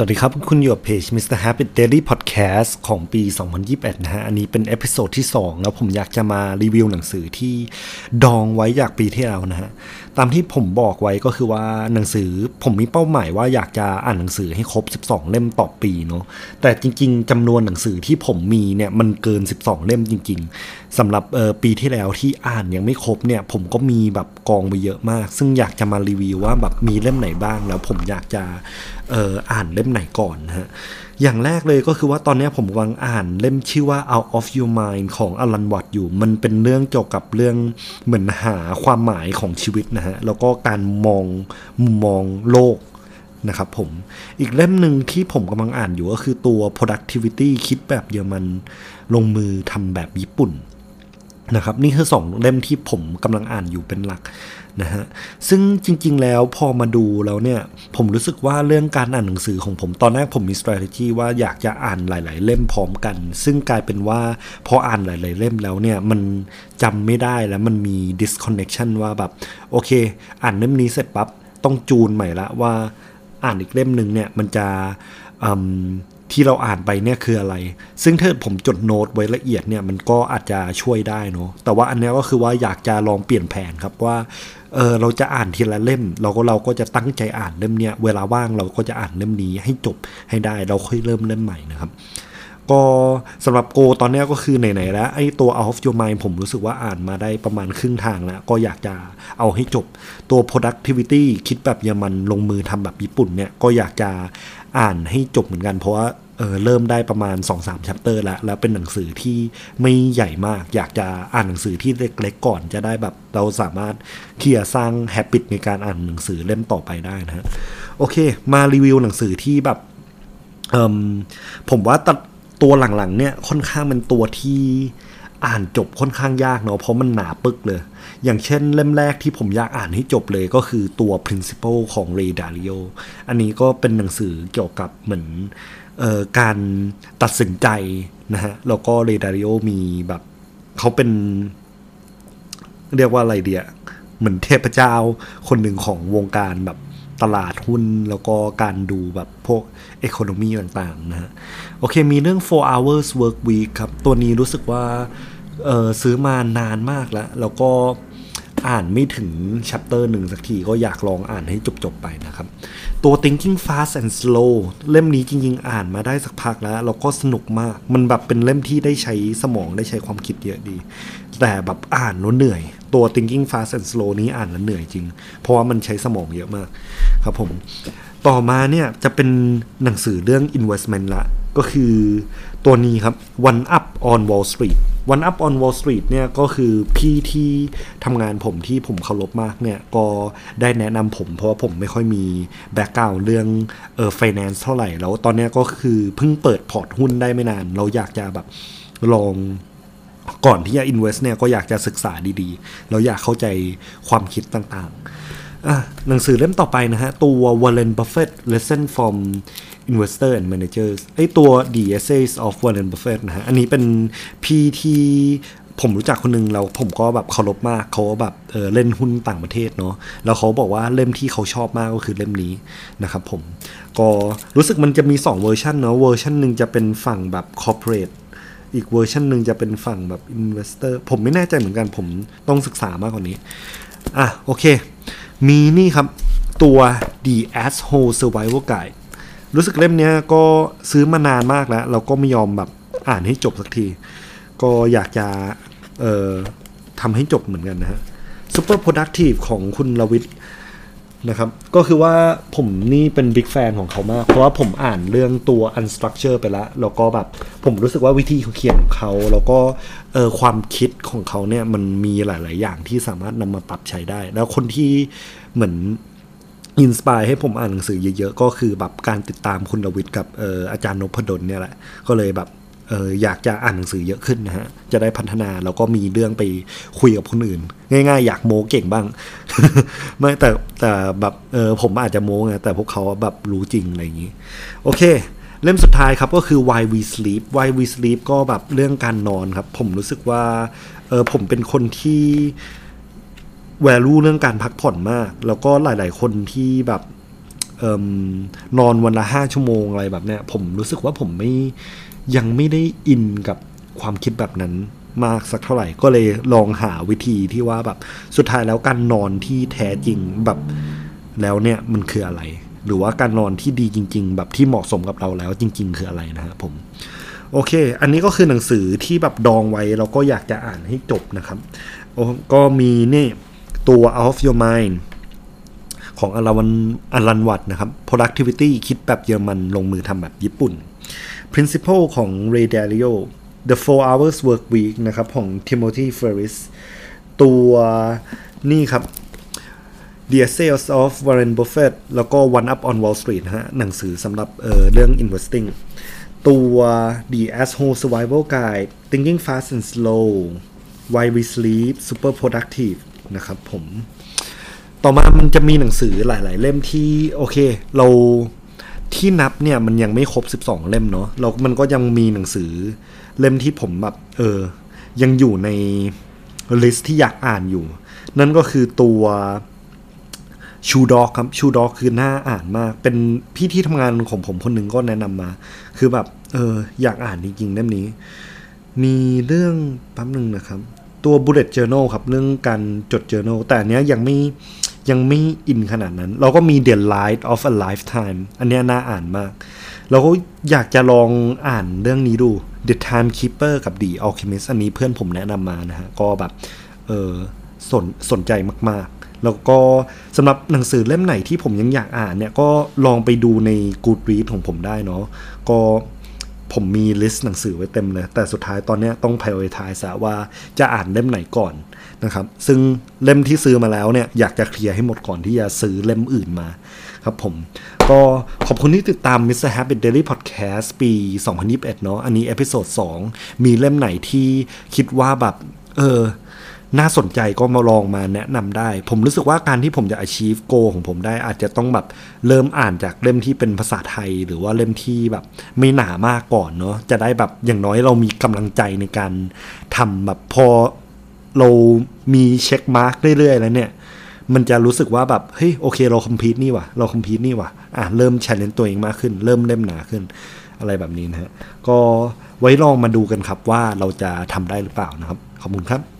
สวัสดีครับ คุณอยู่กับเพจ Mr. Happy Daily Podcast ของปี 2021 นะฮะ อันนี้เป็น episode ที่ 2 แล้วผมอยากจะมารีวิวหนังสือที่ดองไว้จากปีที่แล้วนะฮะ ตามที่ผมบอกไว้ก็คือว่าหนังสือผมมีเป้าหมายว่าอยากจะอ่านหนังสือให้ครบ 12 เล่มต่อปีเนาะแต่จริง ๆจำนวนหนังสือที่ผมมีเนี่ยมันเกิน 12 เล่มจริง ๆ สำหรับปีที่แล้วที่อ่านยังไม่ครบเนี่ย ผมก็มีแบบกองไปเยอะมาก ซึ่งอยากจะมารีวิวว่าแบบมีเล่มไหนบ้าง แล้วผมอยากจะอออ่านเล่มไหนก่อนนะฮะอย่างแรกเลยก็คือว่าตอนนี้ผมกำลังอ่านเล่มชื่อว่า Out of Your Mind ของอลันวัตอยู่ มันเป็นเรื่องเกี่ยวกับเรื่องเหมือนหาความหมายของชีวิตนะฮะ แล้วก็การมองมุมมองโลกนะครับผม อีกเล่มหนึ่งที่ผมกำลังอ่านอยู่ก็คือตัว productivity คิดแบบเยอรมันลงมือทำแบบญี่ปุ่น นะครับนี่คือสองเล่มที่ผมกำลังอ่านอยู่เป็นหลักนะฮะซึ่งจริง ๆ แล้วพอมาดูแล้วเนี่ย ผมรู้สึกว่าเรื่องการอ่านหนังสือของผมตอนแรกผมมี strategy ว่าอยากจะอ่านหลาย ๆ เล่มพร้อมกัน ซึ่งกลายเป็นว่าพออ่านหลาย ๆ เล่มแล้วเนี่ย มันจำไม่ได้แล้วมันมี disconnection ว่าแบบ โอเค อ่านเล่มนี้เสร็จปั๊บต้องจูนใหม่ละว่าอ่านอีกเล่มหนึ่งเนี่ยมันจะ ที่เราอ่านไปเนี่ยคืออะไร ซึ่งถ้าผมจดโน้ตไว้ละเอียดเนี่ยมันก็อาจจะช่วยได้เนาะ แต่ว่าอันนี้ก็คือว่าอยากจะลองเปลี่ยนแผนครับว่า เออเราจะอ่านทีละเล่ม เราก็เราก็จะตั้งใจอ่านเล่มเนี้ย เวลาว่างเราก็จะอ่านเล่มนี้ให้จบให้ได้ เราค่อยเริ่มเล่มใหม่นะครับ ก็สำหรับโกตอนนี้ก็คือไหนๆแล้วไอ้ตัว Out of Your Mind ผมรู้สึกว่าอ่านมาได้ประมาณครึ่งทางแล้ว ก็อยากจะเอาให้จบตัว productivity คิดแบบเยอรมันลงมือทำแบบญี่ปุ่นเนี่ยก็อยากจะอ่านให้จบเหมือนกันเพราะว่าเออเริ่มได้ประมาณ 2-3ชัปเตอร์แล้ว แล้วเป็นหนังสือที่ไม่ใหญ่มาก อยากจะอ่านหนังสือที่เล็กๆก่อนจะได้แบบเราสามารถที่จะสร้างแฮปปิตในการอ่านหนังสือเล่มต่อไปได้นะฮะโอเค มารีวิวหนังสือที่แบบผมว่าตัด ตัวหลังๆเนี่ยค่อนข้างเป็นตัวที่อ่านจบค่อนข้างยากเนาะเพราะมันหนาปึกเลย อย่างเช่นเล่มแรกที่ผมอยากอ่านให้จบเลยก็คือตัว principle ของ Ray Dalio อันนี้ก็เป็นหนังสือเกี่ยวกับเหมือนการตัดสินใจนะฮะ แล้วก็เรดาริโอมีแบบเขาเป็น เรียกว่าอะไรเดียเหมือนเทพเจ้าคนหนึ่งของวงการแบบ ตลาดหุ้นแล้วก็การดูแบบพวกอีโคโนมีต่างๆนะฮะโอเคมีเรื่อง 4 hours work week ครับ ตัวนี้รู้สึกว่าเออซื้อมานานมากแล้ว แล้วก็อ่านไม่ถึงชัปเตอร์หนึ่งสักทีก็อยากลองอ่านให้จบ ๆ ไปนะครับ ตัว thinking fast and slow เล่มนี้จริงๆ อ่านมาได้สักพักแล้วแล้วก็สนุกมาก มันแบบเป็นเล่มที่ได้ใช้สมองได้ใช้ความคิดเยอะดี แต่แบบอ่านแล้วเหนื่อย ตัว thinking fast and slow นี้อ่านแล้วเหนื่อยจริง เพราะว่ามันใช้สมองเยอะมากครับผม ต่อมาเนี่ยจะเป็นหนังสือเรื่อง investment ละ ก็คือตัวนี้ครับ One Up on Wall Street One Up on Wall Street เนี่ยก็คือพี่ที่ทำงานผมที่ผมเคารพมากเนี่ย ก็ได้แนะนำผม เพราะว่าผมไม่ค่อยมี background เรื่องเออ finance เท่าไหร่ แล้วตอนนี้ก็คือเพิ่งเปิดพอร์ตหุ้นได้ไม่นาน เราอยากจะแบบลองก่อนที่จะ invest เนี่ยก็อยากจะศึกษาดีๆ เราอยากเข้าใจความคิดต่างๆ หนังสือเล่มต่อไปนะฮะ ตัว Warren Buffett Lesson from Investor and Managers ไอตัว The Essays of Warren Buffett นะฮะ อันนี้เป็นพี่ที่ผมรู้จักคนนึงแล้วผมก็แบบเคารพมากเขาแบบเออเล่นหุ้นต่างประเทศเนาะแล้วเขาบอกว่าเล่มที่เขาชอบมากก็คือเล่มนี้นะครับผม ก็รู้สึกมันจะมี 2 เวอร์ชันเนาะเวอร์ชันหนึ่งจะเป็นฝั่งแบบ corporate อีกเวอร์ชันหนึ่งจะเป็นฝั่งแบบ investor ผมไม่แน่ใจเหมือนกันผมต้องศึกษามากกว่านี้ อะโอเค มีนี่ครับ ตัว The Asshole Survival Guide รู้สึกเล่มนี้ก็ซื้อมานานมากแล้ว เราก็ไม่ยอมแบบอ่านให้จบสักที ก็อยากจะเอ่อทำให้จบเหมือนกันนะฮะ Super Productive ของคุณลวิท นะครับ ก็คือว่าผมนี่เป็นบิ๊กแฟนของเขามาก เพราะว่าผมอ่านเรื่องตัว Unstructure ไปแล้ว แล้วก็แบบผมรู้สึกว่าวิธีเขียนของเขา แล้วก็เออความคิดของเขาเนี่ยมันมีหลาย ๆ อย่างที่สามารถนำมาปรับใช้ได้ แล้วคนที่เหมือนอินสปายให้ผมอ่านหนังสือเยอะ ๆ ก็คือแบบการติดตามคุณลวิทกับอออาจารย์นพดลเนี่ยแหละ ก็เลยแบบ อออยากจะอ่านหนังสือเยอะขึ้นนะฮะ จะได้พัฒนาแล้วก็มีเรื่องไปคุยกับคนอื่น ง่าย ๆ อยากโม้เก่งบ้าง ไม่แต่แต่แบบเออผมอาจจะโม้ไงแต่พวกเขาแบบรู้จริงอะไรอย่างนี้ โอเค เล่มสุดท้ายครับก็คือ Why We Sleep Why We Sleep ก็แบบเรื่องการนอนครับ ผมรู้สึกว่าเออผมเป็นคนที่แวลูเรื่องการพักผ่อนมาก แล้วก็หลาย ๆ คนที่แบบออนอนวันละห้าชั่วโมงอะไรแบบเนี้ยผมรู้สึกว่าผมไม่ ยังไม่ได้อินกับความคิดแบบนั้นมากสักเท่าไหร่ก็เลยลองหาวิธีที่ว่าแบบสุดท้ายแล้วการนอนที่แท้จริงแบบแล้วเนี่ยมันคืออะไร หรือว่าการนอนที่ดีจริง ๆ แบบที่เหมาะสมกับเราแล้วจริง ๆ คืออะไรนะฮะผมโอเค อันนี้ก็คือหนังสือที่แบบดองไว้เราก็อยากจะอ่านให้จบนะครับก็มีนี่ตัว Out of Your Mind ของอลันอลันวัตนะครับ productivity คิดแบบเยอรมันลงมือทำแบบญี่ปุ่น principle ของ Ray Dalio the four hours work week นะครับ ของ Timothy Ferris ตัวนี่ครับ The Sales of Warren Buffett แล้วก็ One Up on Wall Street นะฮะหนังสือสำหรับเเรื่อง investing ตัว The Asshole Survival Guide Thinking Fast and Slow Why We Sleep Super Productive นะครับผม ต่อมามันจะมีหนังสือหลาย ๆ เล่มที่โอเค เราที่นับเนี่ยมันยังไม่ครบ 12 เล่มเนาะเรามันก็ยังมีหนังสือเล่มที่ผมแบบเออ ยังอยู่ในลิสต์ที่อยากอ่านอยู่ นั่นก็คือตัวชูด็อกครับชูด็อกคือหน้าอ่านมาก เป็นพี่ที่ทำงานของผมคนหนึ่งก็แนะนำมา คือแบบ เออ อยากอ่านจริงๆเล่มนี้ มีเรื่องแป๊บหนึ่งนะครับ ตัว bullet journal ครับ เรื่องการจด journal แต่อันเนี้ยยังไม่ ยังไม่อินขนาดนั้น เราก็มี The Light of a Lifetime อันนี้น่าอ่านมาก เราก็อยากจะลองอ่านเรื่องนี้ดู The Timekeeper กับ The Alchemist อันนี้เพื่อนผมแนะนำมานะฮะ ก็แบบเออสนสนใจมากๆ แล้วก็สำหรับหนังสือเล่มไหนที่ผมยังอยากอ่านเนี่ย ก็ลองไปดูใน Goodreads ของผมได้เนาะก็ ผมมี list หนังสือไว้เต็มเลย แต่สุดท้ายตอนนี้ต้อง prioritize ว่าจะอ่านเล่มไหนก่อนนะครับ ซึ่งเล่มที่ซื้อมาแล้วเนี่ยอยากจะเคลียร์ให้หมดก่อนที่จะซื้อเล่มอื่นมาครับผม ก็ขอบคุณที่ติดตาม Mr. Happy Daily Podcast ปี 2021 เนาะอันนี้ episode 2มีเล่มไหนที่คิดว่าแบบ เออ น่าสนใจก็มาลองมาแนะนำได้ ผมรู้สึกว่าการที่ผมจะ achieve goal ของผมได้อาจจะต้องแบบเริ่มอ่านจากเล่มที่เป็นภาษาไทย หรือว่าเล่มที่แบบไม่หนามากก่อนเนาะจะได้แบบอย่างน้อยเรามีกำลังใจในการทำแบบพอเรามีเช็คมาร์กเรื่อยๆ แล้วเนี่ยมันจะรู้สึกว่าแบบเฮ้ยโอเคเราคอมพิวนี่ว่ะเราคอมพิวนี่ว่ะอะเริ่มแชร์เลนตัวเองมากขึ้น เริ่มเล่มหนาขึ้น อะไรแบบนี้นะฮะก็ไว้ลองมาดูกันครับว่าเราจะทำได้หรือเปล่านะครับ ขอบคุณครับ